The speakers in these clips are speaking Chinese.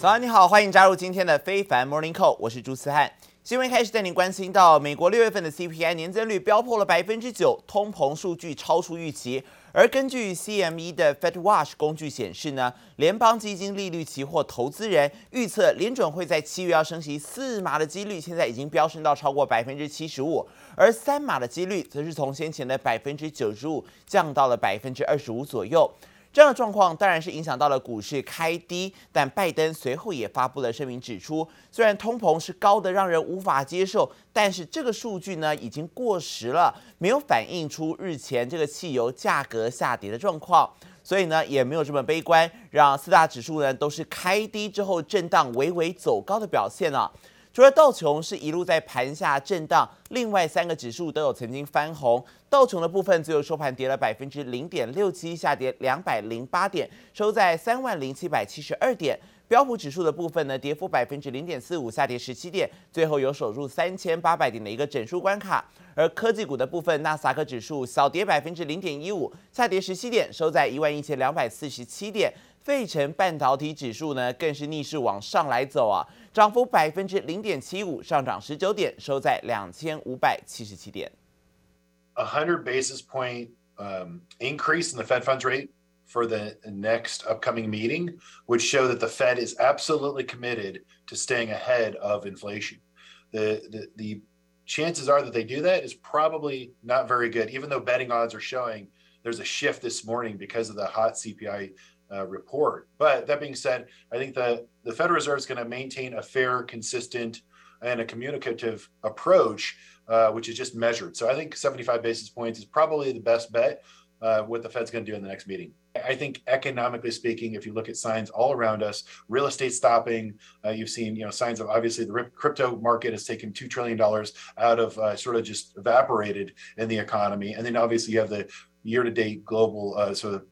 早安，你好，欢迎加入今天的非凡 Morning Call，我是朱思翰。新闻开始带您关心到，美国六月份的 CPI 年增率飙破了百分之九，通膨数据超出预期。而根据 CME 的 FedWatch 工具显示呢，联邦基金利率期货投资人预测联准会在七月要升息四码的几率，现在已经飙升到超过百分之七十五，而三码的几率则是从先前的百分之九十五降到了百分之二十五左右。这样的状况当然是影响到了股市开低，但拜登随后也发布了声明，指出虽然通膨是高得让人无法接受，但是这个数据呢已经过时了，没有反映出日前这个汽油价格下跌的状况，所以呢也没有这么悲观，让四大指数呢都是开低之后震荡微微走高的表现了。除了道琼是一路在盘下震荡，另外三个指数都有曾经翻红。道琼的部分最后收盘跌了百分之零点六七，下跌两百零八点，收在三万零七百七十二点。标普指数的部分呢，跌幅百分之零点四五，下跌十七点，最后有守住三千八百点的一个整数关卡。而科技股的部分，纳斯达克指数小跌百分之零点一五，下跌十七点，收在一万一千两百四十七点。费城半导体指数呢，更是逆势往上来走啊，涨幅百分之零点七五，上涨十九点，收在两千五百七十七点。A hundred basis point um, increase in the Fed funds rate for the next upcoming meeting would show that the Fed is absolutely committed to staying ahead of inflation. The, the, the chances are that they do that is probably not very good, even though betting odds are showing there's a shift this morning because of the hot CPI uh, report. But that being said, I think the, the Federal Reserve is going to maintain a fair, consistent, and a communicative approach, uh, which is just measured. So I think 75 basis points is probably the best bet uh, what the Fed's going to do in the next meeting. I think economically speaking, if you look at signs all around us, real estate stopping, uh, you've seen you know signs of obviously the crypto market has taken two trillion dollars out of uh, sort of just evaporated in the economy, and then obviously you have the year-to-date global uh, sort of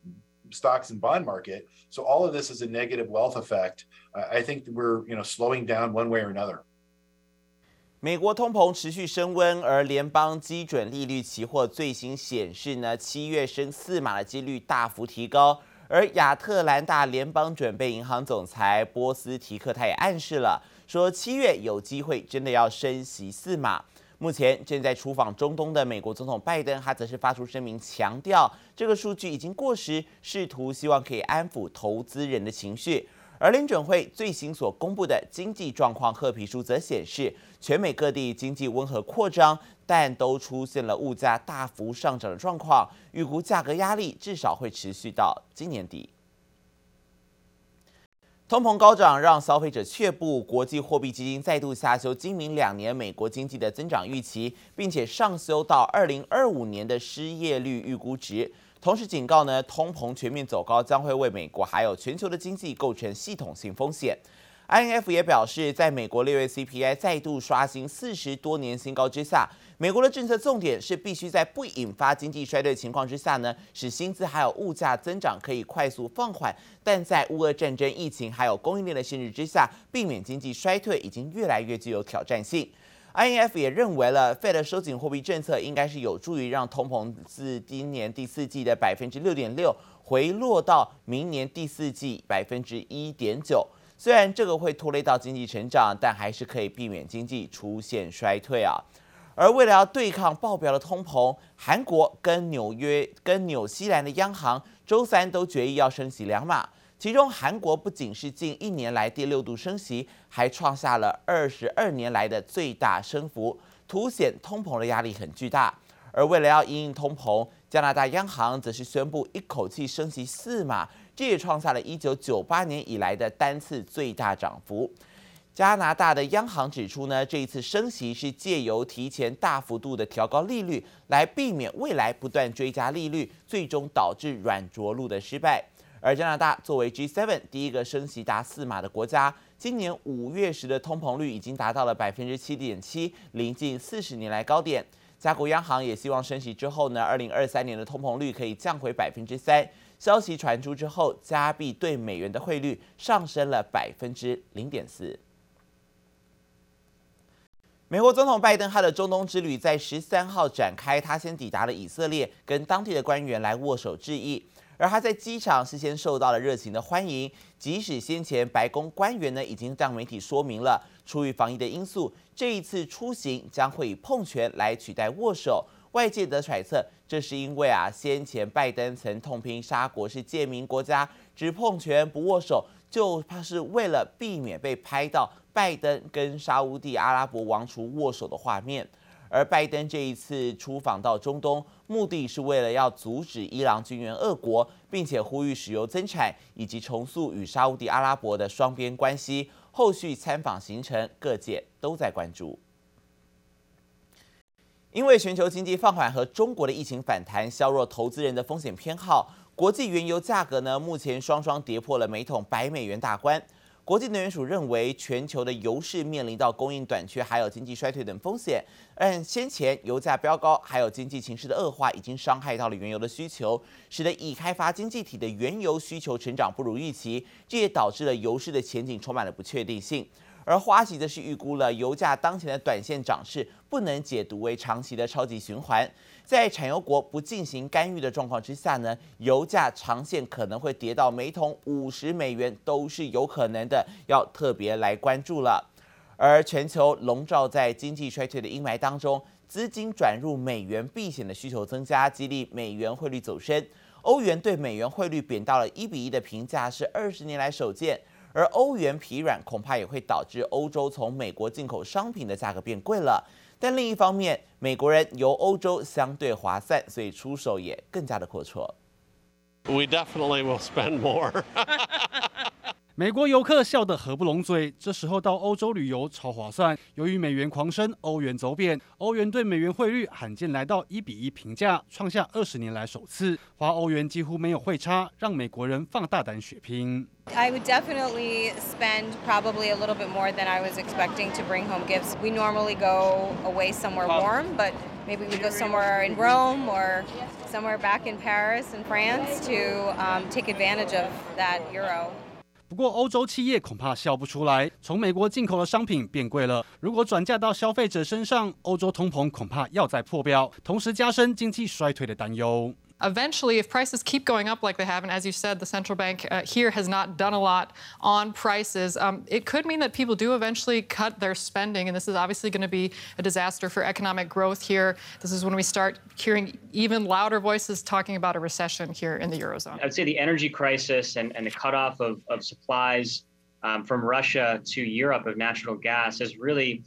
stocks and bond market. So all of this is a negative wealth effect. I think we're you know slowing down one way or another. 美国通膨持续升温，而联邦基准利率期货最新显示呢，七月升四码的几率大幅提高。而亚特兰大联邦准备银行总裁波斯提克他也暗示了，说七月有机会真的要升息四码。目前正在出访中东的美国总统拜登，他则是发出声明，强调这个数据已经过时，试图希望可以安抚投资人的情绪。而联准会最新所公布的经济状况褐皮书则显示，全美各地经济温和扩张，但都出现了物价大幅上涨的状况，预估价格压力至少会持续到今年底。通膨高涨让消费者却步，国际货币基金再度下修今明两年美国经济的增长预期，并且上修到二零二五年的失业率预估值。同时警告呢，通膨全面走高将会为美国还有全球的经济构成系统性风险。INF 也表示，在美国六月 CPI 再度刷新四十多年新高之下。美国的政策重点是必须在不引发经济衰退情况之下呢，使薪资还有物价增长可以快速放缓。但在乌俄战争、疫情还有供应链的限制之下，避免经济衰退已经越来越具有挑战性。IMF 也认为了，Fed 收紧货币政策应该是有助于让通膨自今年第四季的百分之六点六回落到明年第四季百分之一点九。虽然这个会拖累到经济成长，但还是可以避免经济出现衰退啊。而为了要对抗爆表的通膨，韩国跟纽约、跟纽西兰的央行周三都决议要升息两码。其中，韩国不仅是近一年来第六度升息，还创下了二十二年来的最大升幅，凸显通膨的压力很巨大。而为了要因应通膨，加拿大央行则是宣布一口气升息四码，这也创下了一九九八年以来的单次最大涨幅。加拿大的央行指出呢，这一次升息是借由提前大幅度的调高利率，来避免未来不断追加利率，最终导致软着陆的失败。而加拿大作为 G7 第一个升息达四码的国家，今年五月时的通膨率已经达到了百分之七点七，临近四十年来高点。加国央行也希望升息之后呢，二零二三年的通膨率可以降回百分之三。消息传出之后，加币对美元的汇率上升了百分之零点四。美国总统拜登他的中东之旅在十三号展开，他先抵达了以色列，跟当地的官员来握手致意。而他在机场事先受到了热情的欢迎，即使先前白宫官员呢已经向媒体说明了，出于防疫的因素，这一次出行将会以碰拳来取代握手。外界的揣测，这是因为啊，先前拜登曾痛批沙国是贱民国家，只碰拳不握手，就怕是为了避免被拍到拜登跟沙乌地阿拉伯王储握手的画面。而拜登这一次出访到中东，目的是为了要阻止伊朗军援俄国，并且呼吁石油增产以及重塑与沙乌地阿拉伯的双边关系。后续参访行程，各界都在关注。因为全球经济放缓和中国的疫情反弹，削弱投资人的风险偏好，国际原油价格呢，目前双双跌破了每桶百美元大关。国际能源署认为，全球的油市面临到供应短缺，还有经济衰退等风险。而先前油价飙高，还有经济形势的恶化，已经伤害到了原油的需求，使得已开发经济体的原油需求成长不如预期，这也导致了油市的前景充满了不确定性。而花旗则是预估了油价当前的短线涨势不能解读为长期的超级循环，在产油国不进行干预的状况之下呢，油价长线可能会跌到每桶五十美元都是有可能的，要特别来关注了。而全球笼罩在经济衰退的阴霾当中，资金转入美元避险的需求增加，激励美元汇率走升。欧元对美元汇率贬到了一比一的评价是二十年来首见。而欧元疲软，恐怕也会导致欧洲从美国进口商品的价格变贵了。但另一方面，美国人由欧洲相对划算，所以出手也更加的阔绰。We definitely will spend more. 美国游客笑得合不拢嘴，这时候到欧洲旅游超划算。由于美元狂升，欧元走贬，欧元对美元汇率罕见来到一比一平价，创下二十年来首次。花欧元几乎没有汇差，让美国人放大胆血拼。I would definitely spend probably a little bit more than I was expecting to bring home gifts. We normally go away somewhere warm, but maybe we go somewhere in Rome or somewhere back in Paris and France to um, take advantage of that euro. 不过，欧洲企业恐怕笑不出来。从美国进口的商品变贵了，如果转嫁到消费者身上，欧洲通膨恐怕要再破标，同时加深经济衰退的担忧。Eventually, if prices keep going up like they have, and as you said, the central bank uh, here has not done a lot on prices, um, it could mean that people do eventually cut their spending, and this is obviously going to be a disaster for economic growth here. This is when we start hearing even louder voices talking about a recession here in the Eurozone. I'd say the energy crisis and, and the cutoff of, of supplies um, from Russia to Europe of natural gas has really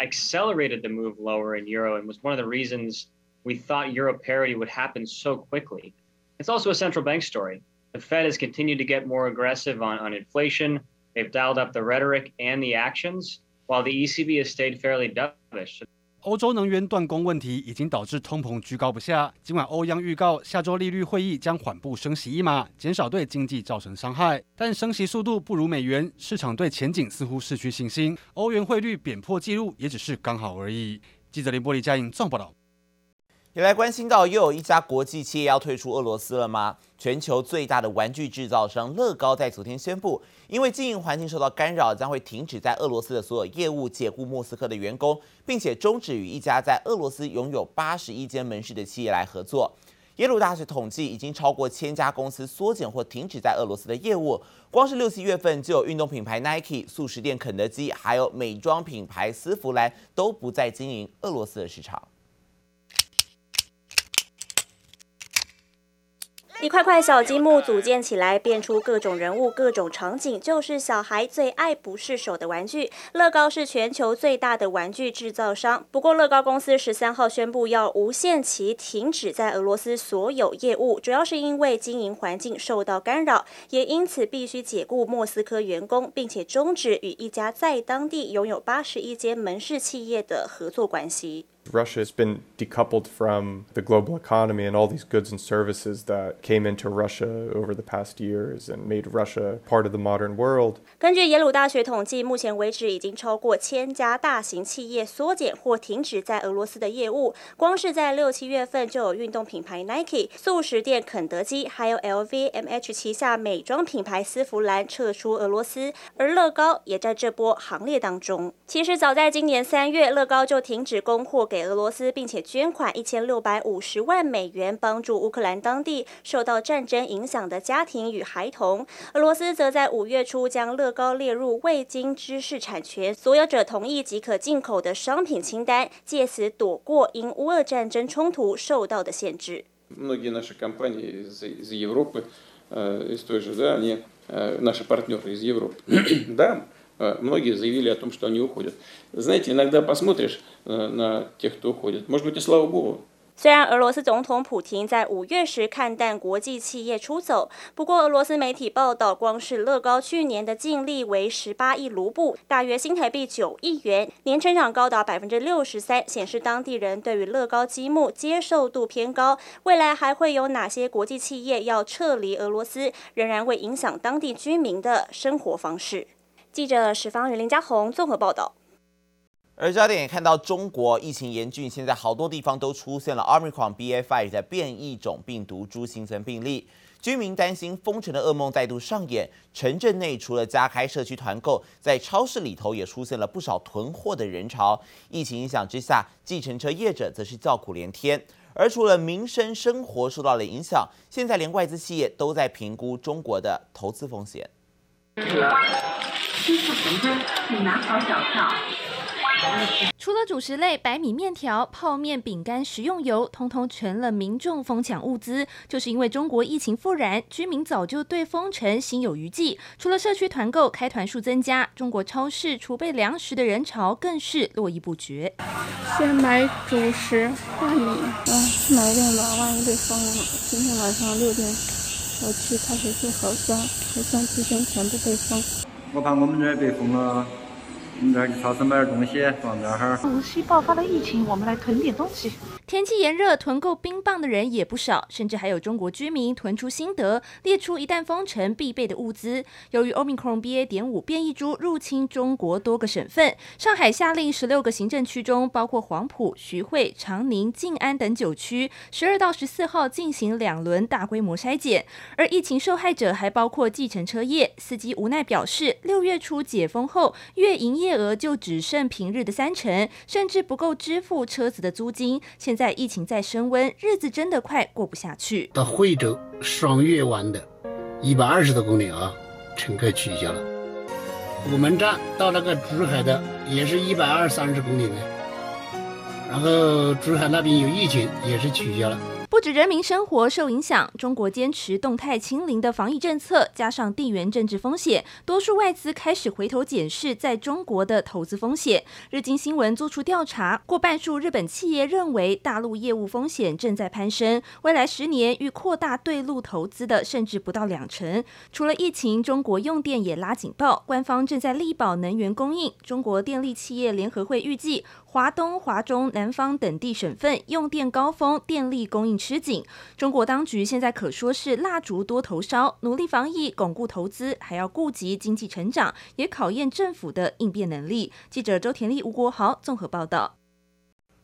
accelerated the move lower in Euro and was one of the reasons we thought euro parity would happen so quickly. It's also a central bank story. The Fed has continued to get more aggressive on, on inflation. They've dialed up the rhetoric and the actions, while the ECB has stayed fairly dovish. 欧洲能源断供问题已经导致通膨居高不下。尽管欧央预告下周利率会议将缓步升息一码，减少对经济造成伤害，但升息速度不如美元，市场对前景似乎失去信心。欧元汇率贬破纪录也只是刚好而已。记者林波李佳颖综报道。 也来关心到，又有一家国际企业要退出俄罗斯了吗？全球最大的玩具制造商乐高在昨天宣布，因为经营环境受到干扰，将会停止在俄罗斯的所有业务，解雇莫斯科的员工，并且终止与一家在俄罗斯拥有八十一间门市的企业来合作。耶鲁大学统计，已经超过千家公司缩减或停止在俄罗斯的业务。光是六七月份，就有运动品牌 Nike、速食店肯德基，还有美妆品牌丝芙兰都不再经营俄罗斯的市场。一块块小积木组建起来，变出各种人物、各种场景，就是小孩最爱不释手的玩具。乐高是全球最大的玩具制造商，不过乐高公司十三号宣布要无限期停止在俄罗斯所有业务，主要是因为经营环境受到干扰，也因此必须解雇莫斯科员工，并且终止与一家在当地拥有八十一间门市企业的合作关系。Russia has been decoupled from the global economy and all these goods and services that came into Russia over the past years and made Russia part of the modern world. 根据耶鲁大学统计，目前为止已经超过千家大型企业缩减或停止在俄罗斯的业务。光是在六七月份，就有运动品牌 Nike、速食店肯德基，还有 LVMH 旗下美妆品牌丝芙兰撤出俄罗斯，而乐高也在这波行列当中。其实早在今年三月，乐高就停止供货给给俄罗斯，并且捐款一千六百五十万美元，帮助乌克兰当地受到战争影响的家庭与孩童。俄罗斯则在五月初将乐高列入未经知识产权所有者同意即可进口的商品清单，借此躲过因乌俄战争冲突受到的限制。虽然俄罗斯总统普亭在五月时看淡国际企业出走，不过俄罗斯媒体报道，光是乐高去年的净利为十八亿卢布，大约新台币九亿元，年成长高达百分之六十三，显示当地人对于乐高积木接受度偏高。未来还会有哪些国际企业要撤离俄罗斯，仍然会影响当地居民的生活方式。记者史芳与林家宏综合报道。而焦点也看到，中国疫情严峻，现在好多地方都出现了 Omicron BA.5 的变异种病毒株新增病例，居民担心封城的噩梦再度上演。城镇内除了加开社区团购，在超市里头也出现了不少囤货的人潮。疫情影响之下，计程车业者则是叫苦连天。而除了民生生活受到了影响，现在连外资企业都在评估中国的投资风险。拿好脚票。除了主食类，白米、面条、泡面、饼干、食用油，通通成了民众疯抢物资。就是因为中国疫情复燃，居民早就对封城心有余悸。除了社区团购开团数增加，中国超市储备粮食的人潮更是络绎不绝。先买主食、大米，啊，买点吧，万一被封了。今天晚上六点，我去派出所核酸，核酸之前全部被封。我怕我们这儿被封了。我们这去超市买点东西，放这儿。无锡爆发了疫情，我们来囤点东西。天气炎热，囤购冰棒的人也不少，甚至还有中国居民囤出心得，列出一旦封城必备的物资。由于 Omicron BA. 点五变异株入侵中国多个省份，上海下令十六个行政区中，包括黄埔、徐汇、长宁、静安等九区，十二到十四号进行两轮大规模筛检。而疫情受害者还包括计程车业司机，无奈表示，六月初解封后，月营业业额就只剩平日的三成，甚至不够支付车子的租金。现在疫情在升温，日子真的快过不下去。到惠州双月湾的，一百二十多公里啊，乘客取消了。虎门站到那个珠海的，也是一百二三十公里的，然后珠海那边有疫情，也是取消了。不止人民生活受影响，中国坚持动态清零的防疫政策，加上地缘政治风险，多数外资开始回头检视在中国的投资风险。日经新闻做出调查，过半数日本企业认为大陆业务风险正在攀升，未来十年欲扩大对陆投资的甚至不到两成。除了疫情，中国用电也拉警报，官方正在力保能源供应。中国电力企业联合会预计，华东、华中、南方等地省份用电高峰，电力供应吃紧。中国当局现在可说是蜡烛多头烧，努力防疫、巩固投资，还要顾及经济成长，也考验政府的应变能力。记者周田丽、吴国豪综合报道。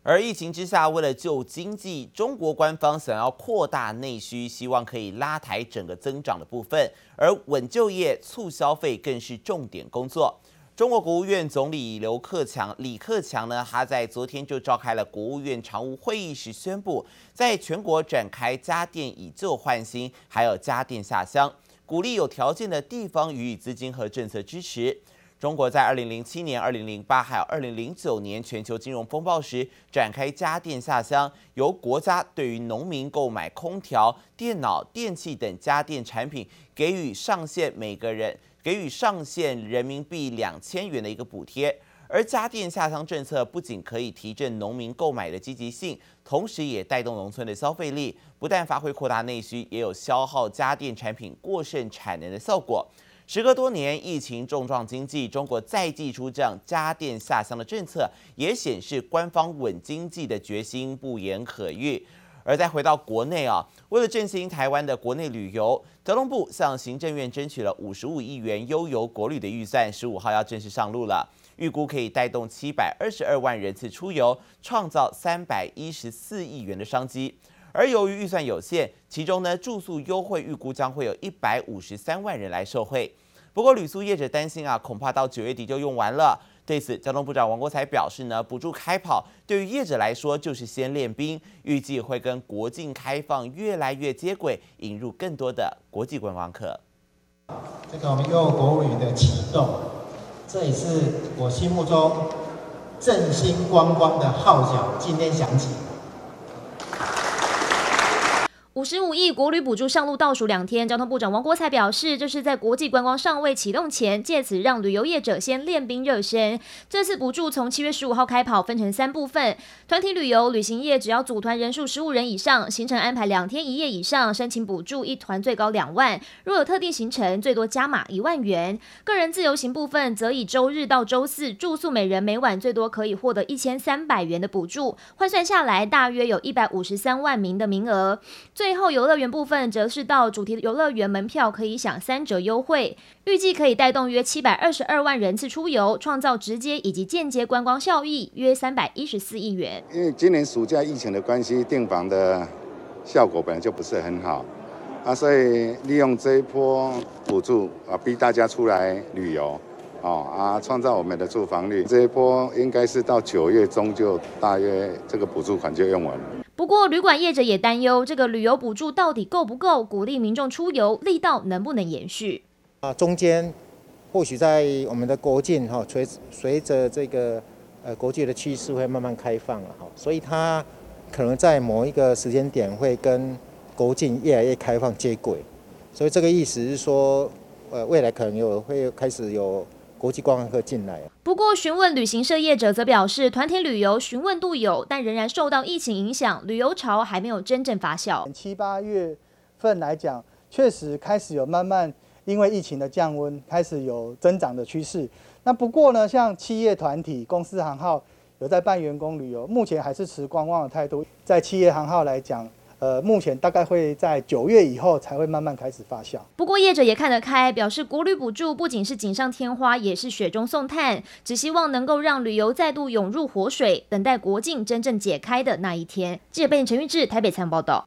而疫情之下，为了救经济，中国官方想要扩大内需，希望可以拉抬整个增长的部分，而稳就业、促消费更是重点工作。中国国务院总理刘克强，李克强呢，他在昨天就召开了国务院常务会议时宣布，在全国展开家电以旧换新，还有家电下乡，鼓励有条件的地方予以资金和政策支持。中国在二零零七年、二零零八还有二零零九年全球金融风暴时展开家电下乡，由国家对于农民购买空调、电脑、电器等家电产品给予上限每个人。给予上限人民币两千元的一个补贴，而家电下乡政策不仅可以提振农民购买的积极性，同时也带动农村的消费力，不但发挥扩大内需，也有消耗家电产品过剩产能的效果。时隔多年，疫情重创经济，中国再祭出这样家电下乡的政策，也显示官方稳经济的决心不言可喻。而再回到国内啊，为了振兴台湾的国内旅游，交通部向行政院争取了五十五亿元优游国旅的预算，十五号要正式上路了。预估可以带动七百二十二万人次出游，创造三百一十四亿元的商机。而由于预算有限，其中呢住宿优惠预估将会有一百五十三万人来受惠。不过，旅宿业者担心啊，恐怕到九月底就用完了。对此，交通部长王国才表示呢，补助开跑对于业者来说就是先练兵，预计会跟国境开放越来越接轨，引入更多的国际观光客。这个我们用国旅的启动，这也是我心目中振兴观光的号角，今天响起。五十五亿国旅补助上路倒数两天，交通部长王国材表示，这是在国际观光尚未启动前，借此让旅游业者先练兵热身。这次补助从七月十五号开跑，分成三部分：团体旅游，旅行业只要组团人数十五人以上，行程安排两天一夜以上，申请补助一团最高两万；若有特定行程，最多加码一万元。个人自由行部分，则以周日到周四住宿，每人每晚最多可以获得一千三百元的补助，换算下来，大约有一百五十三万名的名额。最最后，游乐园部分则是到主题游乐园门票可以享三折优惠，预计可以带动约七百二十二万人次出游，创造直接以及间接观光效益约三百一十四亿元。因为今年暑假疫情的关系，订房的效果本来就不是很好啊，所以利用这一波补助啊，逼大家出来旅游。哦啊，创造我们的住房率，这一波应该是到九月中就大约这个补助款就用完了。不过，旅馆业者也担忧，这个旅游补助到底够不够鼓励民众出游，力道能不能延续？啊，中间或许在我们的国境哈，随随着这个呃国际的趋势会慢慢开放了哈，所以它可能在某一个时间点会跟国境越来越开放接轨，所以这个意思是说，呃，未来可能有会开始有。国际观光客进来。不过，询问旅行社业者则表示，团体旅游询问度有，但仍然受到疫情影响，旅游潮还没有真正发酵。七八月份来讲，确实开始有慢慢因为疫情的降温，开始有增长的趋势。那不过呢，像企业团体、公司行号有在办员工旅游，目前还是持观望的态度。在企业行号来讲。呃，目前大概会在九月以后才会慢慢开始发酵。不过业者也看得开，表示国旅补助不仅是锦上添花，也是雪中送炭，只希望能够让旅游再度涌入活水，等待国境真正解开的那一天。记者贝陈玉志台北参报道。